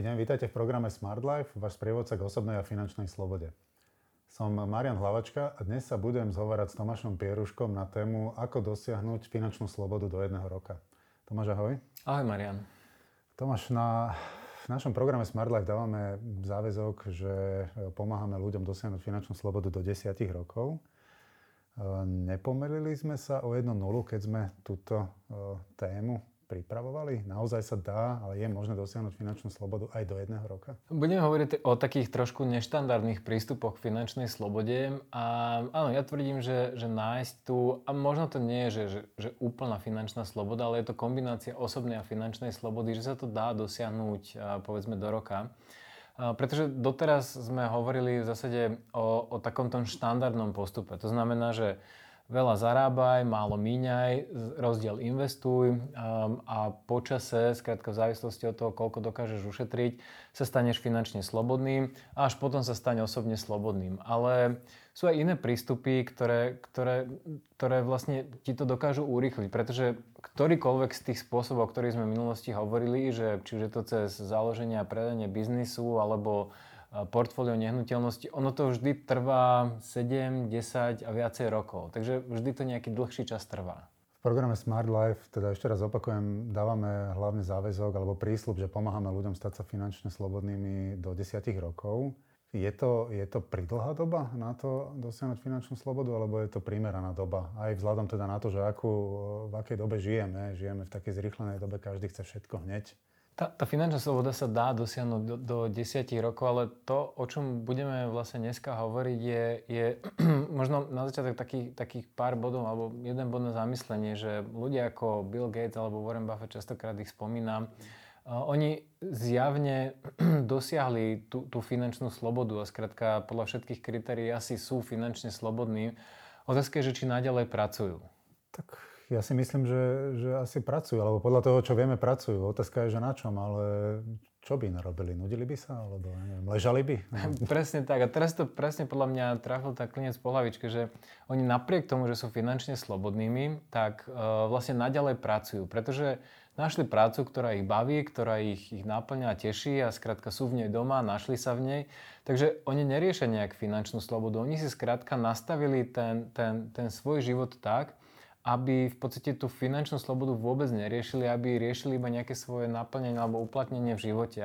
Dobrý deň, vítajte v programe Smart Life, váš sprievodca k osobnej a finančnej slobode. Som Marian Hlavačka a dnes sa budem zhovárať s Tomášom Pieruškom na tému, ako dosiahnuť finančnú slobodu do jedného roka. Tomáš, ahoj. Ahoj, Marian. Tomáš, na, v našom programe Smart Life dávame záväzok, že pomáhame ľuďom dosiahnuť finančnú slobodu do 10 rokov. Nepomelili sme sa o jednu nulu, keď sme túto tému pripravovali? Naozaj sa dá, ale je možné dosiahnuť finančnú slobodu aj do jedného roka? Budeme hovoriť o takých trošku neštandardných prístupoch k finančnej slobode. A áno, ja tvrdím, že, že nájsť tu, a možno to nie je, že, že, že úplná finančná sloboda, ale je to kombinácia osobnej a finančnej slobody, že sa to dá dosiahnuť povedzme do roka. Pretože doteraz sme hovorili v zásade o, o takom štandardnom postupe. To znamená, že veľa zarábaj, málo míňaj, rozdiel investuj um, a počase, skrátka v závislosti od toho, koľko dokážeš ušetriť, sa staneš finančne slobodným a až potom sa stane osobne slobodným. Ale sú aj iné prístupy, ktoré, ktoré, ktoré vlastne ti to dokážu urýchliť, pretože ktorýkoľvek z tých spôsobov, o ktorých sme v minulosti hovorili, že či už je to cez založenie a predanie biznisu alebo portfólio nehnuteľnosti, ono to vždy trvá 7, 10 a viacej rokov. Takže vždy to nejaký dlhší čas trvá. V programe Smart Life, teda ešte raz opakujem, dávame hlavne záväzok alebo prísľub, že pomáhame ľuďom stať sa finančne slobodnými do 10 rokov. Je to, je to pridlhá doba na to dosiahnuť finančnú slobodu, alebo je to primeraná doba? Aj vzhľadom teda na to, že akú, v akej dobe žijeme. Žijeme v takej zrýchlenej dobe, každý chce všetko hneď. Tá, tá finančná sloboda sa dá dosiahnuť do, do 10 rokov, ale to, o čom budeme vlastne dneska hovoriť, je, je možno na začiatok takých, takých pár bodov, alebo jeden bod na zamyslenie, že ľudia ako Bill Gates alebo Warren Buffett, častokrát ich spomínam, oni zjavne dosiahli tú, tú finančnú slobodu a skrátka podľa všetkých kritérií asi sú finančne slobodní. Otázka je, že či naďalej pracujú. Tak ja si myslím, že, že asi pracujú, alebo podľa toho, čo vieme, pracujú. Otázka je, že na čom, ale čo by narobili? Nudili by sa? Alebo neviem, ležali by? presne tak. A teraz to presne podľa mňa trafil tak klinec po hlavičke, že oni napriek tomu, že sú finančne slobodnými, tak uh, vlastne naďalej pracujú. Pretože našli prácu, ktorá ich baví, ktorá ich, ich náplňa a teší a skrátka sú v nej doma, našli sa v nej. Takže oni neriešia nejak finančnú slobodu. Oni si skrátka nastavili ten, ten, ten svoj život tak, aby v podstate tú finančnú slobodu vôbec neriešili, aby riešili iba nejaké svoje naplnenie alebo uplatnenie v živote.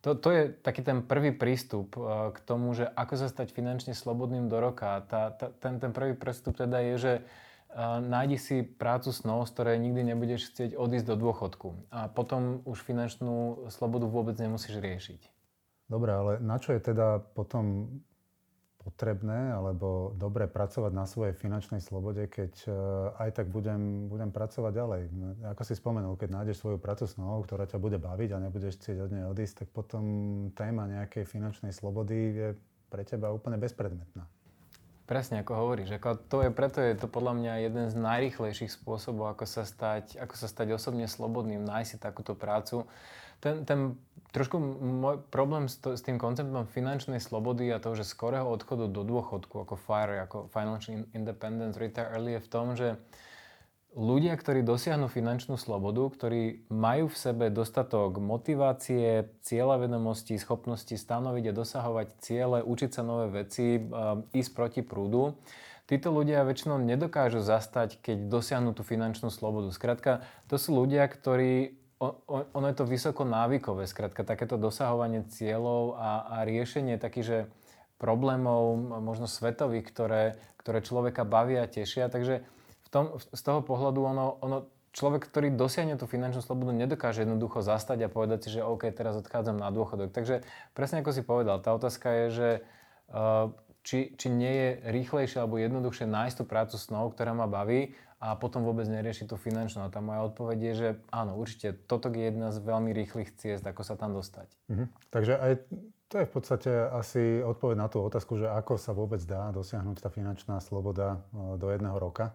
To, to je taký ten prvý prístup uh, k tomu, že ako sa stať finančne slobodným do roka. Tá, tá, ten, ten prvý prístup teda je, že uh, nájdi si prácu snov, z ktorej nikdy nebudeš chcieť odísť do dôchodku. A potom už finančnú slobodu vôbec nemusíš riešiť. Dobre, ale na čo je teda potom potrebné alebo dobre pracovať na svojej finančnej slobode, keď e, aj tak budem, budem pracovať ďalej. Ako si spomenul, keď nájdeš svoju prácu s nohou, ktorá ťa bude baviť a nebudeš chcieť od nej odísť, tak potom téma nejakej finančnej slobody je pre teba úplne bezpredmetná. Presne ako hovoríš. Ako to je, preto je to podľa mňa jeden z najrychlejších spôsobov, ako sa stať, ako sa stať osobne slobodným, nájsť si takúto prácu. Ten, ten trošku môj problém s, to, s tým konceptom finančnej slobody a toho, že skorého odchodu do dôchodku ako FIRE, ako Financial Independence Retire Early je v tom, že ľudia, ktorí dosiahnu finančnú slobodu, ktorí majú v sebe dostatok motivácie, cieľa vedomosti, schopnosti stanoviť a dosahovať ciele, učiť sa nové veci, ísť proti prúdu, títo ľudia väčšinou nedokážu zastať, keď dosiahnu tú finančnú slobodu. Skrátka, to sú ľudia, ktorí ono je to vysoko návykové, skrátka takéto dosahovanie cieľov a, a riešenie takých, že problémov, možno svetových, ktoré, ktoré človeka bavia a tešia. Takže tom, z toho pohľadu ono, ono, človek, ktorý dosiahne tú finančnú slobodu, nedokáže jednoducho zastať a povedať si, že OK, teraz odchádzam na dôchodok. Takže presne ako si povedal, tá otázka je, že uh, či, či nie je rýchlejšie alebo jednoduchšie nájsť tú prácu snov, ktorá ma baví a potom vôbec nerieši tú finančnú. A tá moja odpoveď je, že áno, určite, toto je jedna z veľmi rýchlych ciest, ako sa tam dostať. Mhm. Takže aj to je v podstate asi odpoveď na tú otázku, že ako sa vôbec dá dosiahnuť tá finančná sloboda e, do jedného roka.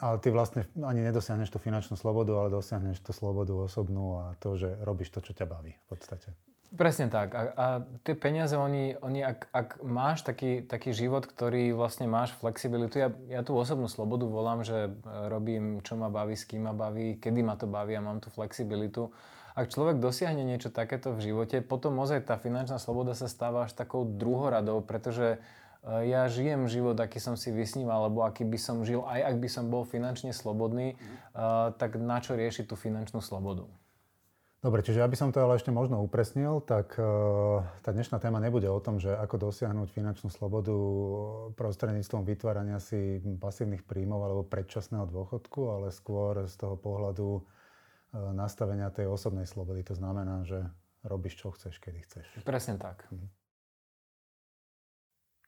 Ale ty vlastne ani nedosiahneš tú finančnú slobodu, ale dosiahneš tú slobodu osobnú a to, že robíš to, čo ťa baví v podstate. Presne tak. A, a tie peniaze, oni, oni ak, ak máš taký, taký život, ktorý vlastne máš flexibilitu, ja, ja tú osobnú slobodu volám, že robím, čo ma baví, s kým ma baví, kedy ma to baví a mám tú flexibilitu. ak človek dosiahne niečo takéto v živote, potom ozaj tá finančná sloboda sa stáva až takou druhoradou, pretože ja žijem život, aký som si vysníval, alebo aký by som žil, aj ak by som bol finančne slobodný, mm. tak na čo riešiť tú finančnú slobodu? Dobre, čiže aby som to ale ešte možno upresnil, tak uh, tá dnešná téma nebude o tom, že ako dosiahnuť finančnú slobodu prostredníctvom vytvárania si pasívnych príjmov alebo predčasného dôchodku, ale skôr z toho pohľadu nastavenia tej osobnej slobody. To znamená, že robíš, čo chceš, kedy chceš. Presne tak. Hm.